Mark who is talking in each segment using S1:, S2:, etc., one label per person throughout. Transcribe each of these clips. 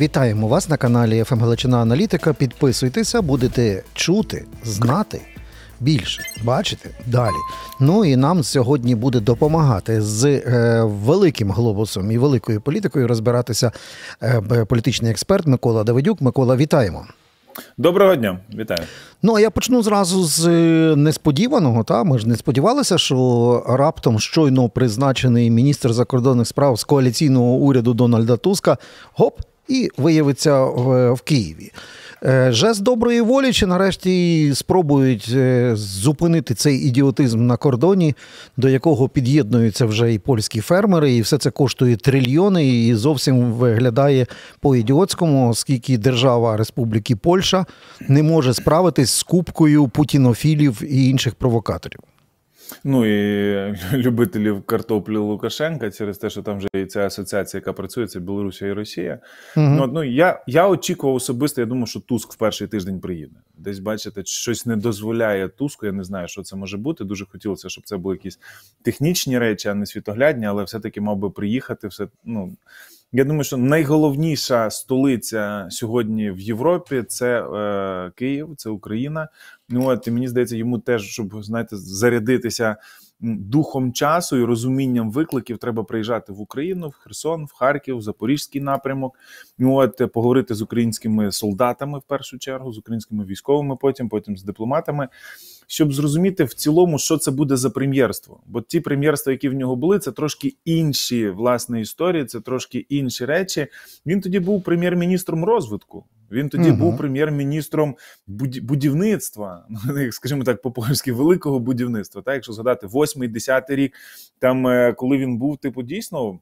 S1: Вітаємо вас на каналі «ФМ Галичина Аналітика. Підписуйтеся, будете чути, знати більше, бачите далі. Ну і нам сьогодні буде допомагати з е, великим глобусом і великою політикою розбиратися е, політичний експерт Микола Давидюк. Микола, вітаємо.
S2: Доброго дня, вітаю.
S1: Ну а я почну зразу з е, несподіваного. Та ми ж не сподівалися, що раптом щойно призначений міністр закордонних справ з коаліційного уряду Дональда Туска гоп і виявиться в, Києві. Е, жест доброї волі, чи нарешті спробують е, зупинити цей ідіотизм на кордоні, до якого під'єднуються вже і польські фермери, і все це коштує трильйони, і зовсім виглядає по-ідіотському, оскільки держава Республіки Польща не може справитись з кубкою путінофілів і інших провокаторів.
S2: Ну і любителів картоплі Лукашенка через те, що там вже і ця асоціація, яка працює, це Білорусія і Росія. Угу. Ну, ну я я очікував особисто. Я думаю, що Туск в перший тиждень приїде. Десь бачите, щось не дозволяє Туску. Я не знаю, що це може бути. Дуже хотілося, щоб це були якісь технічні речі, а не світоглядні, але все-таки мав би приїхати. Все ну я думаю, що найголовніша столиця сьогодні в Європі це е, Київ, це Україна. Ну от і мені здається, йому теж щоб знаєте, зарядитися духом часу і розумінням викликів. Треба приїжджати в Україну, в Херсон, в Харків, в Запорізький напрямок. Ну от поговорити з українськими солдатами в першу чергу, з українськими військовими, потім, потім з дипломатами щоб зрозуміти в цілому, що це буде за прем'єрство. Бо ті прем'єрства, які в нього були, це трошки інші власне історії, це трошки інші речі. Він тоді був прем'єр-міністром розвитку. Він тоді угу. був прем'єр-міністром будівництва, ну, скажімо так, по польськи великого будівництва. Так, якщо згадати восьмий, десятий рік, там е, коли він був, типу, дійсно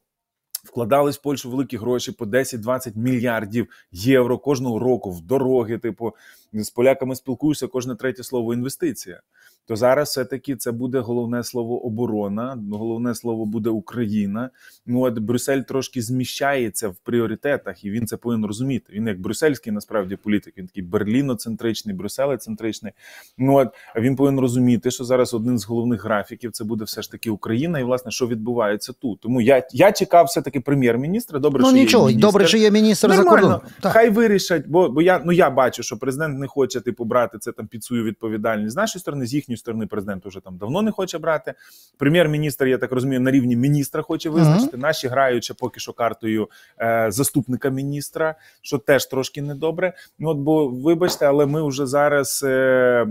S2: вкладались в Польщу великі гроші по 10-20 мільярдів євро кожного року в дороги. Типу з поляками спілкуюся, кожне третє слово інвестиція то зараз все-таки це буде головне слово оборона, головне слово буде Україна. Ну от Брюссель трошки зміщається в пріоритетах, і він це повинен розуміти. Він як брюссельський насправді політик, він такий берліноцентричний, брюсселецентричний. Ну от він повинен розуміти, що зараз один з головних графіків це буде все ж таки Україна, і власне що відбувається тут. Тому я я чекав все таки прем'єр-міністра. Добре,
S1: ну
S2: що
S1: нічого,
S2: є
S1: добре, що є міністр за кордоном.
S2: Хай вирішать, бо бо я ну я бачу, що президент не хоче типу брати це там під свою відповідальність з нашої сторони, з їхньої їхньої сторони президент уже там давно не хоче брати. Прем'єр-міністр, я так розумію, на рівні міністра хоче визначити. Uh-huh. Наші граючи поки що картою е, заступника міністра, що теж трошки недобре. Ну от бо вибачте, але ми вже зараз. Е,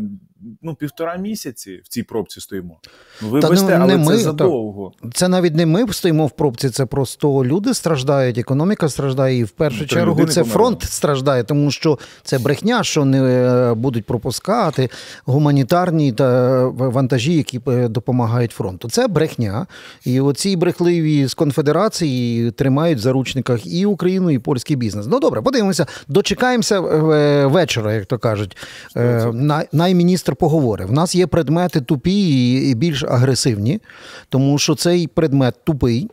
S2: ну півтора місяці в цій пробці стоїмо. Ну, вибачте, Та, але не це ми, задовго.
S1: Це навіть не ми стоїмо в пробці, це просто люди страждають, економіка страждає, і в першу ну, чергу це фронт страждає, тому що це брехня, що не е, будуть пропускати гуманітарні та вантажі, які е, допомагають фронту. Це брехня. І оці брехливі з конфедерації тримають в заручниках і Україну, і польський бізнес. Ну добре, подивимося, дочекаємося е, вечора, як то кажуть. Найміністр міністр поговорив. У нас є предмети тупі і більш агресивні, тому що цей предмет тупий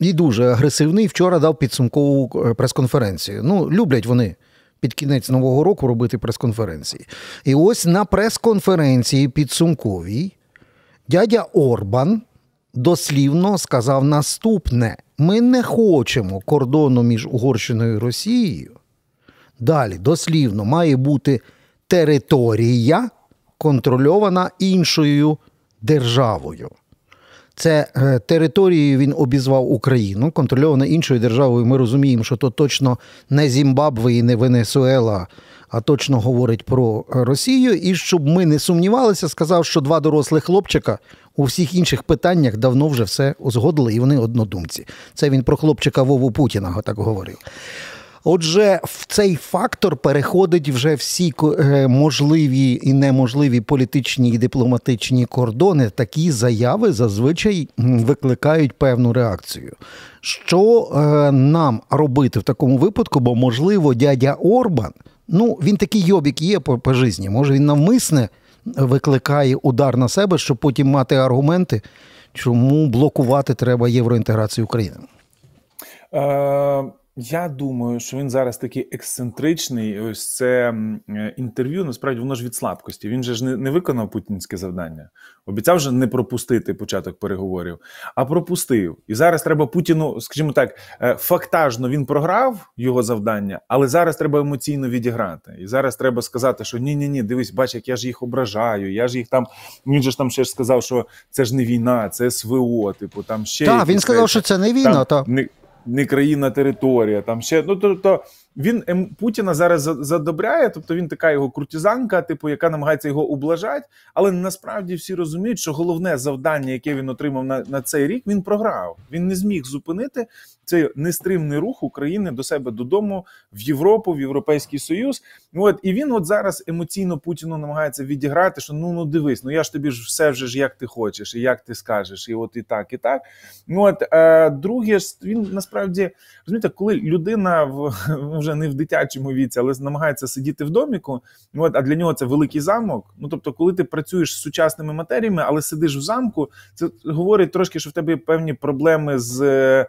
S1: і дуже агресивний. Вчора дав підсумкову е, прес-конференцію. Ну, люблять вони. Під кінець нового року робити прес-конференції. І ось на прес-конференції підсумковій дядя Орбан дослівно сказав наступне: ми не хочемо кордону між Угорщиною і Росією. Далі, дослівно, має бути територія, контрольована іншою державою. Це е, територією він обізвав Україну, контрольована іншою державою. Ми розуміємо, що то точно не Зімбабве і не Венесуела, а точно говорить про Росію. І щоб ми не сумнівалися, сказав, що два дорослих хлопчика у всіх інших питаннях давно вже все узгодили, і вони однодумці. Це він про хлопчика Вову Путіна так говорив. Отже, в цей фактор переходить вже всі е, можливі і неможливі політичні і дипломатичні кордони. Такі заяви зазвичай викликають певну реакцію. Що е, нам робити в такому випадку? Бо, можливо, дядя Орбан, ну він такий йобік є по, по житті, може він навмисне викликає удар на себе, щоб потім мати аргументи, чому блокувати треба євроінтеграцію України.
S2: Е, Я думаю, що він зараз такий ексцентричний. Ось це е, інтерв'ю. Насправді воно ж від слабкості. Він же ж не, не виконав путінське завдання. Обіцяв же не пропустити початок переговорів, а пропустив. І зараз треба Путіну, скажімо так, е, фактажно він програв його завдання, але зараз треба емоційно відіграти. І зараз треба сказати, що ні, ні, ні, дивись, бач, як я ж їх ображаю. Я ж їх там. Він же ж там ще ж сказав, що це ж не війна, це СВО. Типу, там ще
S1: Так, він сказав, що це не війна.
S2: Там, та. Не, не країна територія. Там ще ну тобто він Путіна зараз задобряє, тобто він така його крутізанка, типу, яка намагається його ублажати. Але насправді всі розуміють, що головне завдання, яке він отримав на на цей рік, він програв. Він не зміг зупинити цей нестримний рух України до себе додому в Європу, в Європейський Союз. От і він от зараз емоційно Путіну намагається відіграти, що ну ну дивись, ну я ж тобі ж все вже ж як ти хочеш, і як ти скажеш, і от і так, і так. Ну от е, друге, він насправді розумієте, коли людина в вже не в дитячому віці, але намагається сидіти в доміку. От а для нього це великий замок. Ну тобто, коли ти працюєш з сучасними матеріями, але сидиш в замку, це говорить трошки, що в тебе певні проблеми з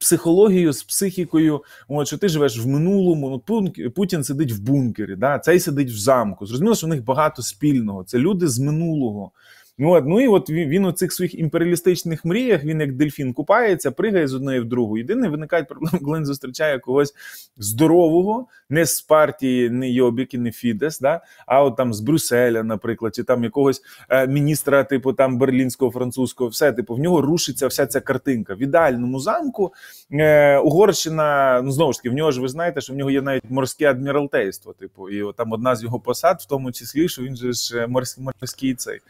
S2: психологією, з психікою, от, що ти живеш в минулому. Ну, Путін сидить в бункері, да, цей сидить в замку. Зрозуміло, що в них багато спільного. Це люди з минулого. Ну от, ну і от він, у цих своїх імперіалістичних мріях, він як дельфін купається, пригає з одної в другу. Єдине виникають проблеми, коли він зустрічає когось здорового, не з партії, не Йобіки, не Фідес, да? а от там з Брюсселя, наприклад, чи там якогось е, міністра, типу там берлінського, французького, все типу, в нього рушиться вся ця картинка. В ідеальному замку е, Угорщина, ну знову ж таки, в нього ж ви знаєте, що в нього є навіть морське адміралтейство. Типу, і от, там одна з його посад, в тому числі, що він же ж е, морський морський цей.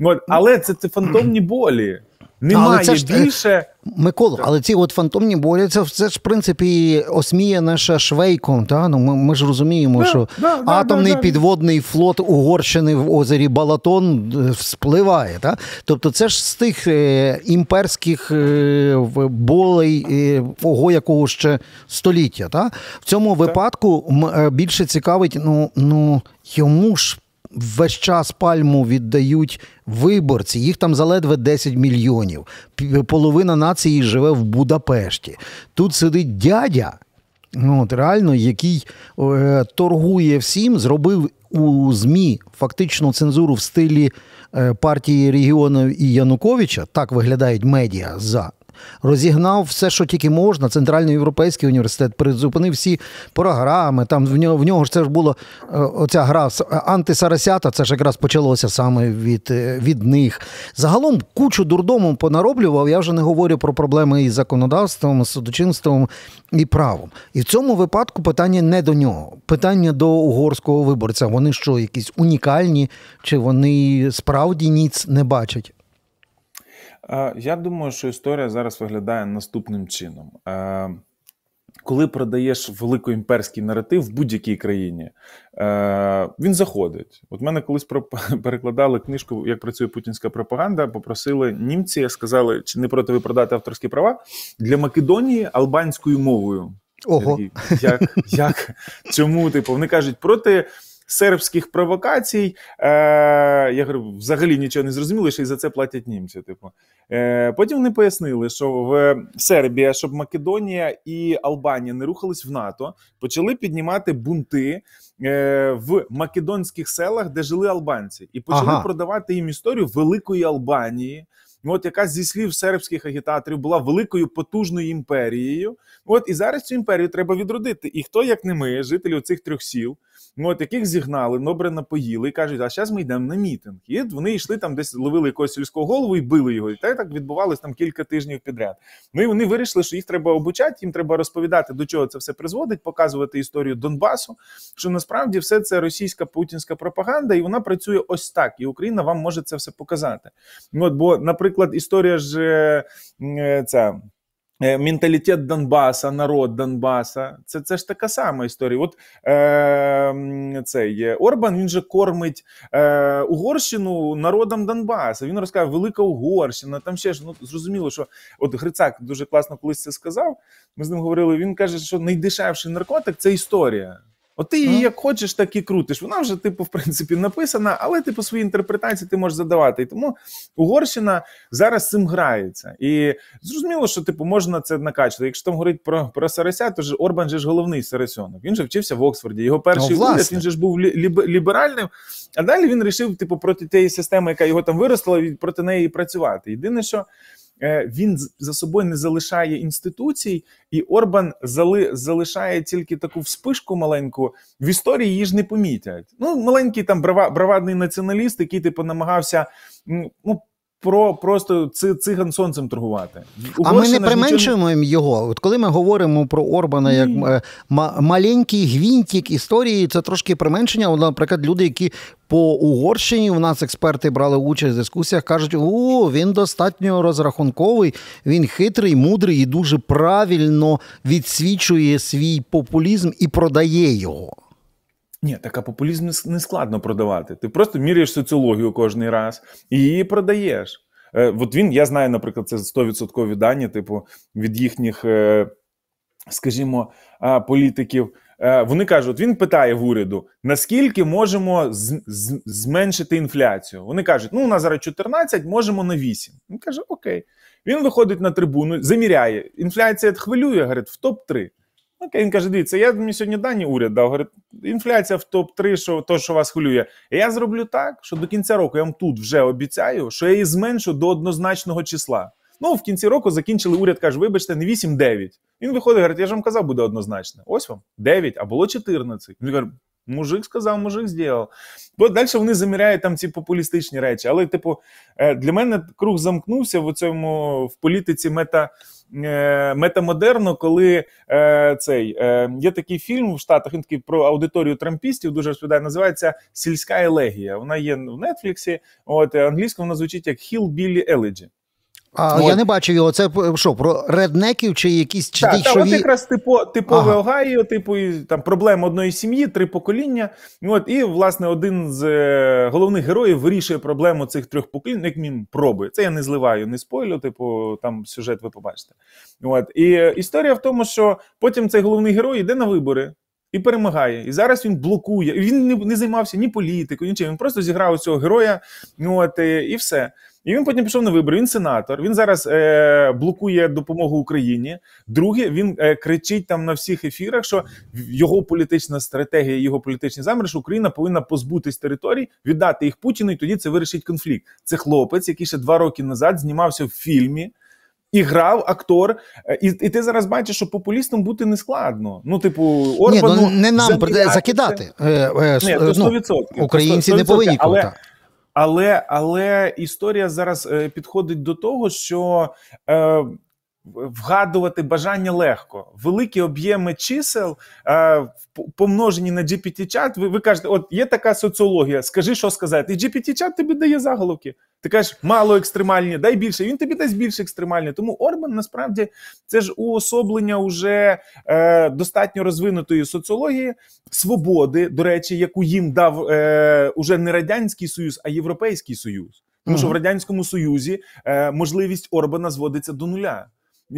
S2: От, але це, це фантомні болі. Немає але це ж, е, більше.
S1: Микола, але ці от фантомні болі, це це ж в принципі осміє наша швейком. Та? Ну, Ми ми ж розуміємо, да, що да, атомний да, підводний флот Угорщини в озері Балатон е, спливає. Та? Тобто це ж з тих е, імперських е, болей, е, ого якого ще століття. Та? В цьому випадку е, більше цікавить, ну, ну йому ж весь час пальму віддають виборці. Їх там заледве 10 мільйонів. Половина нації живе в Будапешті. Тут сидить дядя, ну, от реально, який е, торгує всім, зробив у ЗМІ фактично цензуру в стилі е, партії регіонів і Януковича. Так виглядають медіа за розігнав все, що тільки можна. Центральноєвропейський університет призупинив всі програми. Там в нього в нього ж це ж було е, оця гра антисарасята. Це ж якраз почалося саме від е, від них. Загалом кучу дурдому понароблював. Я вже не говорю про проблеми із законодавством, судочинством і правом. І в цьому випадку питання не до нього. Питання до угорського виборця. Вони що, якісь унікальні, чи вони справді ніц не бачать?
S2: Я думаю, що історія зараз виглядає наступним чином. Коли продаєш великоімперський наратив в будь-якій країні, він заходить. От мене колись перекладали книжку, як працює путінська пропаганда. Попросили німці, сказали, чи не проти ви продати авторські права для Македонії албанською мовою.
S1: Ого.
S2: Як? Як? Чому? Типу, вони кажуть, проти сербських провокацій. Е, Я говорю, взагалі нічого не зрозуміло, що і за це платять німці. Типу. Е, Потім вони пояснили, що в Сербія, щоб Македонія і Албанія не рухались в НАТО, почали піднімати бунти е, в македонських селах, де жили албанці, і почали ага. продавати їм історію великої Албанії. От яка зі слів сербських агітаторів була великою потужною імперією. От і зараз цю імперію треба відродити. І хто, як не ми, жителі цих трьох сіл, от яких зігнали, добре напоїли і кажуть, а зараз ми йдемо на мітинг. І вони йшли там, десь ловили якогось сільського голову і били його. І так так відбувалось там кілька тижнів підряд. Ну і вони вирішили, що їх треба обучати, їм треба розповідати, до чого це все призводить, показувати історію Донбасу. Що насправді все це російська путінська пропаганда, і вона працює ось так. І Україна вам може це все показати. Ну, от, Бо, наприклад, історія ж е, е, ця. Е, менталітет Донбаса, народ Донбаса, це це ж така сама історія. От е, цей Орбан він же кормить е, Угорщину народом Донбаса. Він розказує, велика Угорщина. Там ще ж ну зрозуміло, що от Грицак дуже класно колись це сказав. Ми з ним говорили. Він каже, що найдешевший наркотик це історія. От ти її як хочеш, так і крутиш. Вона вже, типу, в принципі, написана, але типу свої інтерпретації ти можеш задавати. І тому Угорщина зараз цим грається. І зрозуміло, що типу можна це накачати. Якщо там говорить про про Сареся, то ж Орбан же ж головний Сарасьонок. Він же вчився в Оксфорді. Його перший ну, уряд він же ж був ліберальним. А далі він вирішив, типу, проти тієї системи, яка його там виростила, проти неї працювати. Єдине, що. Е, він за собою не залишає інституцій, і Орбан зали, залишає тільки таку вспишку маленьку. В історії її ж не помітять. Ну, маленький там брава, бравадний націоналіст, який типу намагався ну. Про просто циган сонцем торгувати.
S1: Угорщина а ми не применшуємо нічого... його. От коли ми говоримо про Орбана як е, маленький гвинтик історії, це трошки применшення. Наприклад, люди, які по Угорщині у нас експерти брали участь в дискусіях, кажуть, о, він достатньо розрахунковий, він хитрий, мудрий і дуже правильно відсвічує свій популізм і продає його.
S2: Ні, так популізм не складно продавати. Ти просто міряєш соціологію кожний раз і її продаєш. Е, От він, я знаю, наприклад, це 100% дані, типу, від їхніх, е, скажімо, політиків. Е, вони кажуть, він питає в уряду, наскільки можемо з, з, зменшити інфляцію. Вони кажуть, ну у нас зараз 14, можемо на 8. Він каже, окей. Він виходить на трибуну, заміряє. Інфляція хвилює, говорить, в топ-3. Окей, він каже: дивіться, я мені сьогодні дані уряд дав. Говорить, інфляція в топ-3, що то, що вас хвилює. Я зроблю так, що до кінця року я вам тут вже обіцяю, що я її зменшу до однозначного числа. Ну, в кінці року закінчили уряд, каже, вибачте, не 8-9. Він виходить, говорить, я ж вам казав, буде однозначно. Ось вам 9, а було 14. Він каже, мужик сказав, мужик зробив. Бо далі вони заміряють там ці популістичні речі. Але, типу, е, для мене круг замкнувся в цьому в політиці мета. Е, метамодерно, коли е, цей е, є такий фільм в Штатах, він такий про аудиторію трампістів, дуже розповідає, називається Сільська елегія. Вона є в Нетфліксі. От англійською вона звучить як Hillbilly Elegy.
S1: А от. я не бачив його. Це що, про реднеків чи якісь чи
S2: Так, та, от якраз типу, типове ага. Огайо, типу там проблема одної сім'ї, три покоління. От і власне один з е, головних героїв вирішує проблему цих трьох поколінь, як він пробує. Це я не зливаю, не спойлю, типу там сюжет ви побачите. От і е, історія в тому, що потім цей головний герой йде на вибори. І перемагає. І зараз він блокує. Він не не займався ні політикою, нічим. Він просто зіграв цього героя. От, і все. І він потім пішов на вибори. Він сенатор. Він зараз е, блокує допомогу Україні. Друге, він е, кричить там на всіх ефірах, що його політична стратегія, його політичні замір, що Україна повинна позбутись територій, віддати їх Путіну, і тоді це вирішить конфлікт. Це хлопець, який ще два роки назад знімався в фільмі. І грав актор, е, і і ти зараз бачиш, що популістом бути не складно. Ну, типу, Орбану...
S1: Ні, ну, не нам закидати. Е, е, Ні, то 100%. Ну, українці 100%, не повинні. Але,
S2: але але історія зараз е, підходить до того, що е, вгадувати бажання легко. Великі об'єми чисел е, помножені на GPT-чат. Ви, ви кажете, от є така соціологія, скажи, що сказати. І GPT-чат тобі дає заголовки. Ти кажеш, мало екстремальні, дай більше. Він тобі дасть більше екстремальні. Тому Орбан насправді це ж уособлення уже е, достатньо розвинутої соціології, свободи, до речі, яку їм дав е, уже не радянський союз, а європейський союз. Тому що в радянському союзі е, можливість Орбана зводиться до нуля.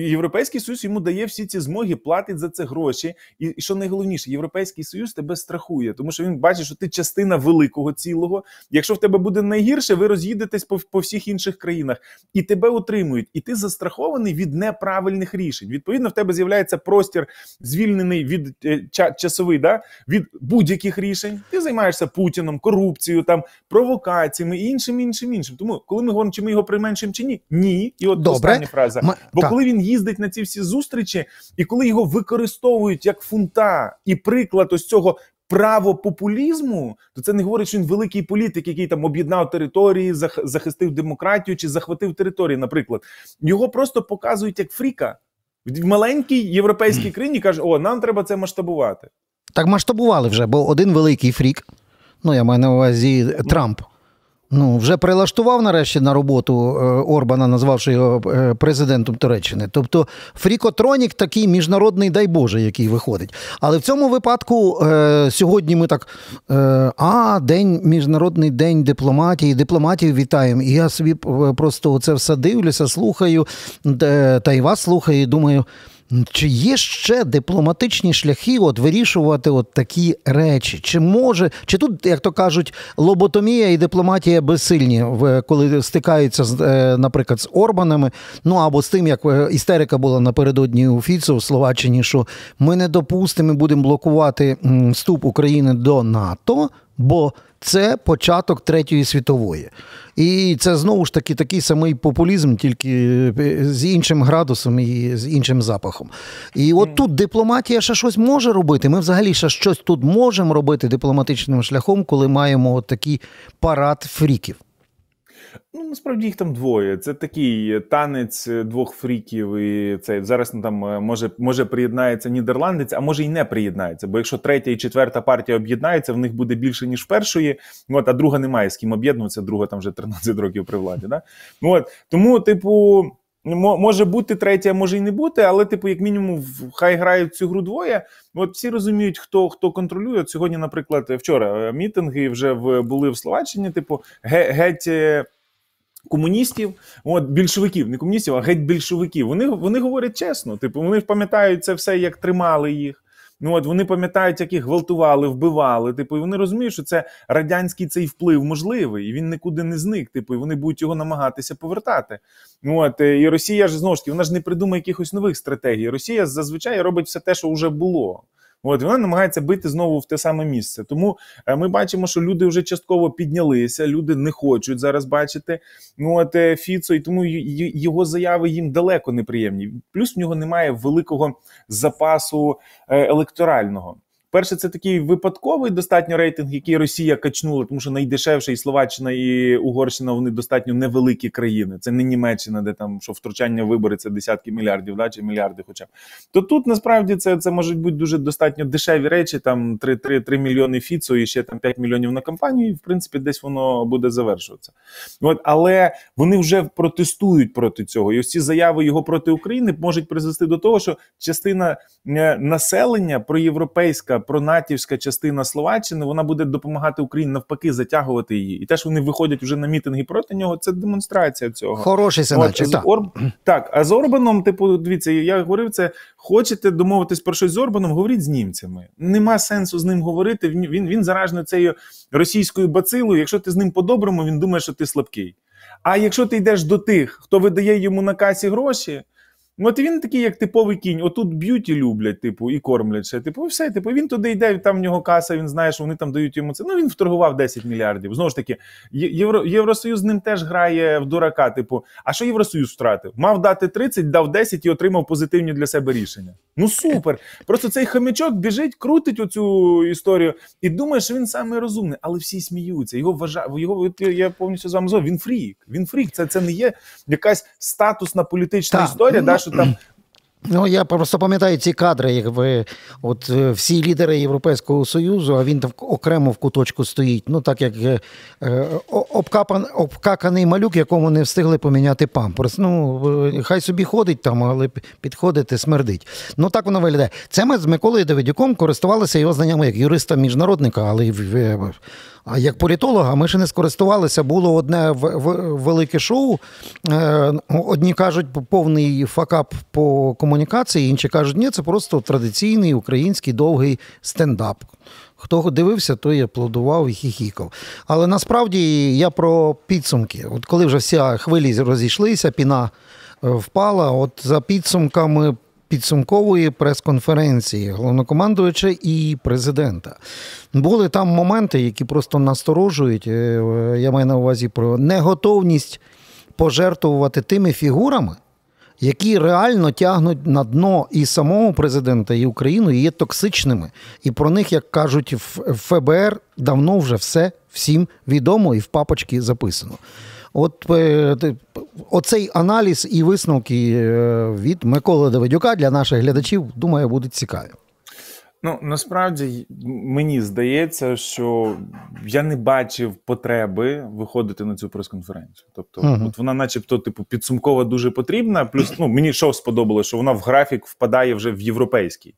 S2: Європейський союз йому дає всі ці змоги, платить за це гроші. І, і що найголовніше, європейський союз тебе страхує, тому що він бачить, що ти частина великого цілого. Якщо в тебе буде найгірше, ви роз'їдетесь по, по всіх інших країнах і тебе утримують, і ти застрахований від неправильних рішень. Відповідно, в тебе з'являється простір, звільнений від е, часовий, да від будь-яких рішень. Ти займаєшся путіном, корупцією, там провокаціями і іншим, іншим, іншим. Тому, коли ми говоримо, чи ми його применшимо чи ні, ні. І от Добре. остання фраза. Бо так. коли він їздить на ці всі зустрічі, і коли його використовують як фунта і приклад ось цього. Право популізму, то це не говорить, що він великий політик, який там об'єднав території, захистив демократію чи захватив території. Наприклад, його просто показують як фріка в маленькій європейській країні. каже: О, нам треба це масштабувати.
S1: Так масштабували вже, бо один великий фрік. Ну я маю на увазі Трамп. Ну, вже прилаштував нарешті на роботу е, Орбана, назвавши його е, президентом Туреччини. Тобто Фрікотронік такий міжнародний, дай Боже, який виходить. Але в цьому випадку е, сьогодні ми так а, день, міжнародний день дипломатії, дипломатів вітаємо. І я собі просто це все дивлюся, слухаю, та й вас слухаю, і думаю. Чи є ще дипломатичні шляхи от вирішувати от такі речі? Чи може, чи тут, як то кажуть, лоботомія і дипломатія безсильні, коли стикаються з, е, наприклад, з Орбанами? Ну або з тим, як е, істерика була напередодні у Фіцу в Словаччині, що ми не допустимо, ми будемо блокувати вступ України до НАТО, бо це початок третьої світової. І це знову ж таки такий самий популізм, тільки е, з іншим градусом і з іншим запахом. І от тут дипломатія ще щось може робити. Ми взагалі ще щось тут можемо робити дипломатичним шляхом, коли маємо от такий парад фріків.
S2: Ну, насправді їх там двоє. Це такий танець двох фріків. І це зараз ну, там е, може може приєднається нідерландець, а може й не приєднається. Бо якщо третя і четверта партія об'єднаються, в них буде більше ніж першої. От, а друга немає з ким об'єднуватися. Друга там вже 13 років при владі. Да? От тому, типу. Може бути третя, може й не бути, але, типу, як мінімум, хай грають цю гру двоє. От всі розуміють, хто хто контролює. От Сьогодні, наприклад, вчора е, мітинги вже в були в Словаччині. Типу, геть е, комуністів, от більшовиків, не комуністів, а геть більшовиків. Вони вони говорять чесно. Типу, вони пам'ятають це все, як тримали їх. Ну от вони пам'ятають, як їх гвалтували, вбивали. Типу, і вони розуміють, що це радянський цей вплив можливий, і він нікуди не зник. Типу, і вони будуть його намагатися повертати. Ну от е, і Росія ж знову ж таки, вона ж не придумає якихось нових стратегій. Росія зазвичай робить все те, що вже було. От вона намагається бити знову в те саме місце. Тому е, ми бачимо, що люди вже частково піднялися, люди не хочуть зараз бачити. Ну от е, Фіцо, і тому його заяви їм далеко неприємні. Плюс в нього немає великого запасу е, електорального. Перше, це такий випадковий достатньо рейтинг, який Росія качнула, тому що найдешевше і Словаччина і Угорщина вони достатньо невеликі країни. Це не Німеччина, де там що втручання вибори це десятки мільярдів, да, чи мільярди, хоча то тут насправді це це можуть бути дуже достатньо дешеві речі. Там 3 3, 3 мільйони фіцу і ще там 5 мільйонів на кампанію. і В принципі, десь воно буде завершуватися. От але вони вже протестують проти цього. І ось ці заяви його проти України можуть призвести до того, що частина е, населення проєвропейська пронатівська частина Словаччини вона буде допомагати Україні навпаки затягувати її. І те, що вони виходять вже на мітинги проти нього, це демонстрація цього.
S1: Хороший синачок, так.
S2: Ор... так. А з Орбаном, типу, дивіться, я говорив це. Хочете домовитись про щось з Орбаном, говоріть з німцями. Нема сенсу з ним говорити. Він він, він заражений цією російською бацилою. Якщо ти з ним по-доброму, він думає, що ти слабкий. А якщо ти йдеш до тих, хто видає йому на касі гроші. Ну, от він такий, як типовий кінь. Отут б'ють і люблять, типу, і кормлять ще. Типу, все, типу, він туди йде, там в нього каса, він знає, що вони там дають йому це. Ну він вторгував 10 мільярдів. Знову ж таки, Євро, Євросоюз з ним теж грає в дурака. Типу, а що Євросоюз втратив? Мав дати 30, дав 10 і отримав позитивні для себе рішення. Ну супер. Просто цей хомячок біжить, крутить оцю історію і думає, що він саме розумний, але всі сміються. Його вважають, його я повністю з вами зов. Він фрік. Він фрік. Це це не є якась статусна політична так. історія. Да, що там.
S1: Ну, я просто пам'ятаю ці кадри, як от е, всі лідери Європейського Союзу, а він там окремо в куточку стоїть. Ну, так як е, е обкапан, обкаканий малюк, якому не встигли поміняти памперс. Ну, е, хай собі ходить там, але підходити смердить. Ну так воно виглядає. Це ми з Миколою Давидюком користувалися його знаннями як юриста-міжнародника, але а як політолога ми ще не скористувалися. Було одне велике шоу. Е, одні кажуть, повний факап по комунікації, інші кажуть, ні, це просто традиційний український довгий стендап. Хто дивився, той аплодував і хіхікав. Але насправді я про підсумки. От коли вже всі хвилі розійшлися, піна е, впала. От за підсумками підсумкової прес-конференції головнокомандуюча і президента. Були там моменти, які просто насторожують. Е, я маю на увазі про неготовність пожертвувати тими фігурами. Які реально тягнуть на дно і самого президента, і Україну, і є токсичними. І про них, як кажуть, в ФБР давно вже все всім відомо і в папочці записано. От е, оцей аналіз і висновки е, від Миколи Давидюка для наших глядачів, думаю, будуть цікаві.
S2: Ну насправді мені здається, що я не бачив потреби виходити на цю прес-конференцію. Тобто, uh-huh. от вона, начебто, типу, підсумкова дуже потрібна. Плюс ну мені що сподобалося, що вона в графік впадає вже в європейський.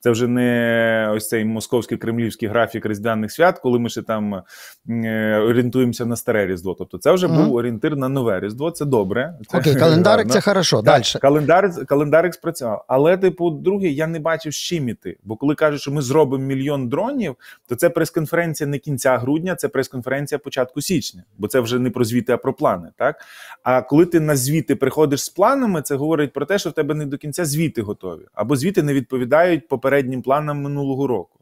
S2: Це вже не ось цей московський кремлівський графік різдвяних свят, коли ми ще там е, орієнтуємося на старе різдво. Тобто, це вже
S1: Мгм.
S2: був орієнтир на нове різдво. Це добре. Це
S1: Окей, календарик це хорошо.
S2: Так,
S1: Далі.
S2: Календар, календарик спрацював. Але, типу, друге, я не бачив з чим іти. Бо коли кажуть, що ми зробимо мільйон дронів, то це прес-конференція не кінця грудня, це прес-конференція початку січня, бо це вже не про звіти, а про плани. Так? А коли ти на звіти приходиш з планами, це говорить про те, що в тебе не до кінця звіти готові, або звіти не відповідають попереднім планом минулого року.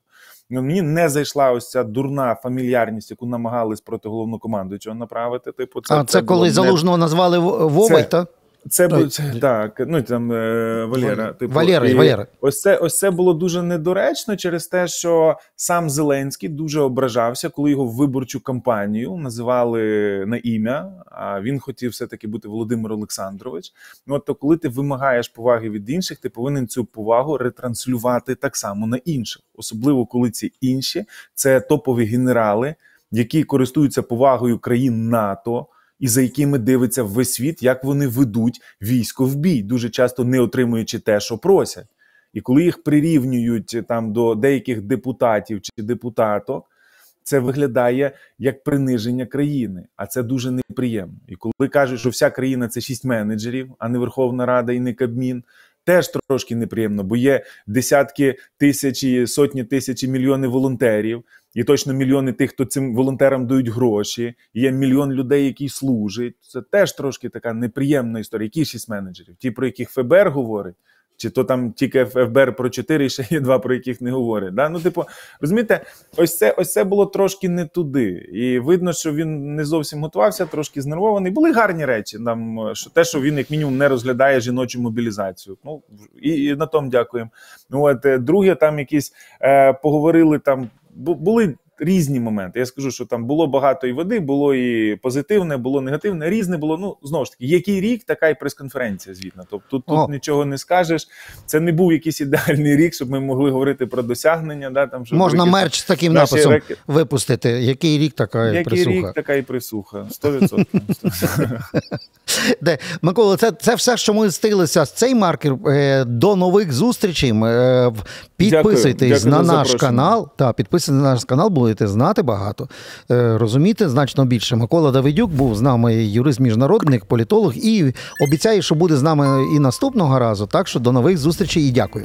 S2: Ну, мені не зайшла ось ця дурна фамільярність, яку намагались проти головнокомандуючого направити. Типу,
S1: а це,
S2: це
S1: коли
S2: не-
S1: залужного назвали В- Вовой,
S2: Це-
S1: та?
S2: Це
S1: Ой,
S2: це, так, ну там е, Валера. Типу,
S1: Валера,
S2: і
S1: Валера.
S2: Ось це, ось це було дуже недоречно через те, що сам Зеленський дуже ображався, коли його виборчу кампанію називали на ім'я. А він хотів все-таки бути Володимир Олександрович. Ну от то, коли ти вимагаєш поваги від інших, ти повинен цю повагу ретранслювати так само на інших, особливо коли ці інші це топові генерали, які користуються повагою країн НАТО і за якими дивиться весь світ, як вони ведуть військо в бій, дуже часто не отримуючи те, що просять. І коли їх прирівнюють там до деяких депутатів чи депутаток, це виглядає як приниження країни, а це дуже неприємно. І коли кажуть, що вся країна це шість менеджерів, а не Верховна Рада і не Кабмін. Теж трошки неприємно, бо є десятки тисяч, і сотні тисяч, мільйони волонтерів, і точно мільйони тих, хто цим волонтерам дають гроші. І є мільйон людей, які служать. Це теж трошки така неприємна історія. Які менеджерів? Ті, про яких ФБР говорить, чи то там тільки ФБР про чотири, і ще є два, про яких не говорять. Да? Ну, типу, розумієте, ось це ось це було трошки не туди. І видно, що він не зовсім готувався, трошки знервований. Були гарні речі. Там що те, що він як мінімум не розглядає жіночу мобілізацію. Ну і, і на тому дякуємо. Ну от е, друге, там якісь е, поговорили там. бу- Були різні моменти. Я скажу, що там було багато і води, було і позитивне, було негативне, різне було. Ну знову ж таки, який рік, така і прес-конференція звітна. Тобто тут, тут нічого не скажеш. Це не був якийсь ідеальний рік, щоб ми могли говорити про досягнення. Да, там, щоб
S1: Можна мерч з таким написом
S2: реки-
S1: випустити. Який рік така
S2: Який
S1: присуха?
S2: рік, така і присуха. 100%.
S1: Де, Микола, це, це все, що ми стилися з цей маркер. Е, до нових зустрічей. Е, підписуйтесь
S2: Дякую. Дякую
S1: на наш
S2: запрошення.
S1: канал. Та, підписуйтесь на наш канал, будете знати багато. Е, розуміти значно більше. Микола Давидюк був з нами юрист міжнародник, політолог, і обіцяє, що буде з нами і наступного разу. Так що до нових зустрічей і дякую.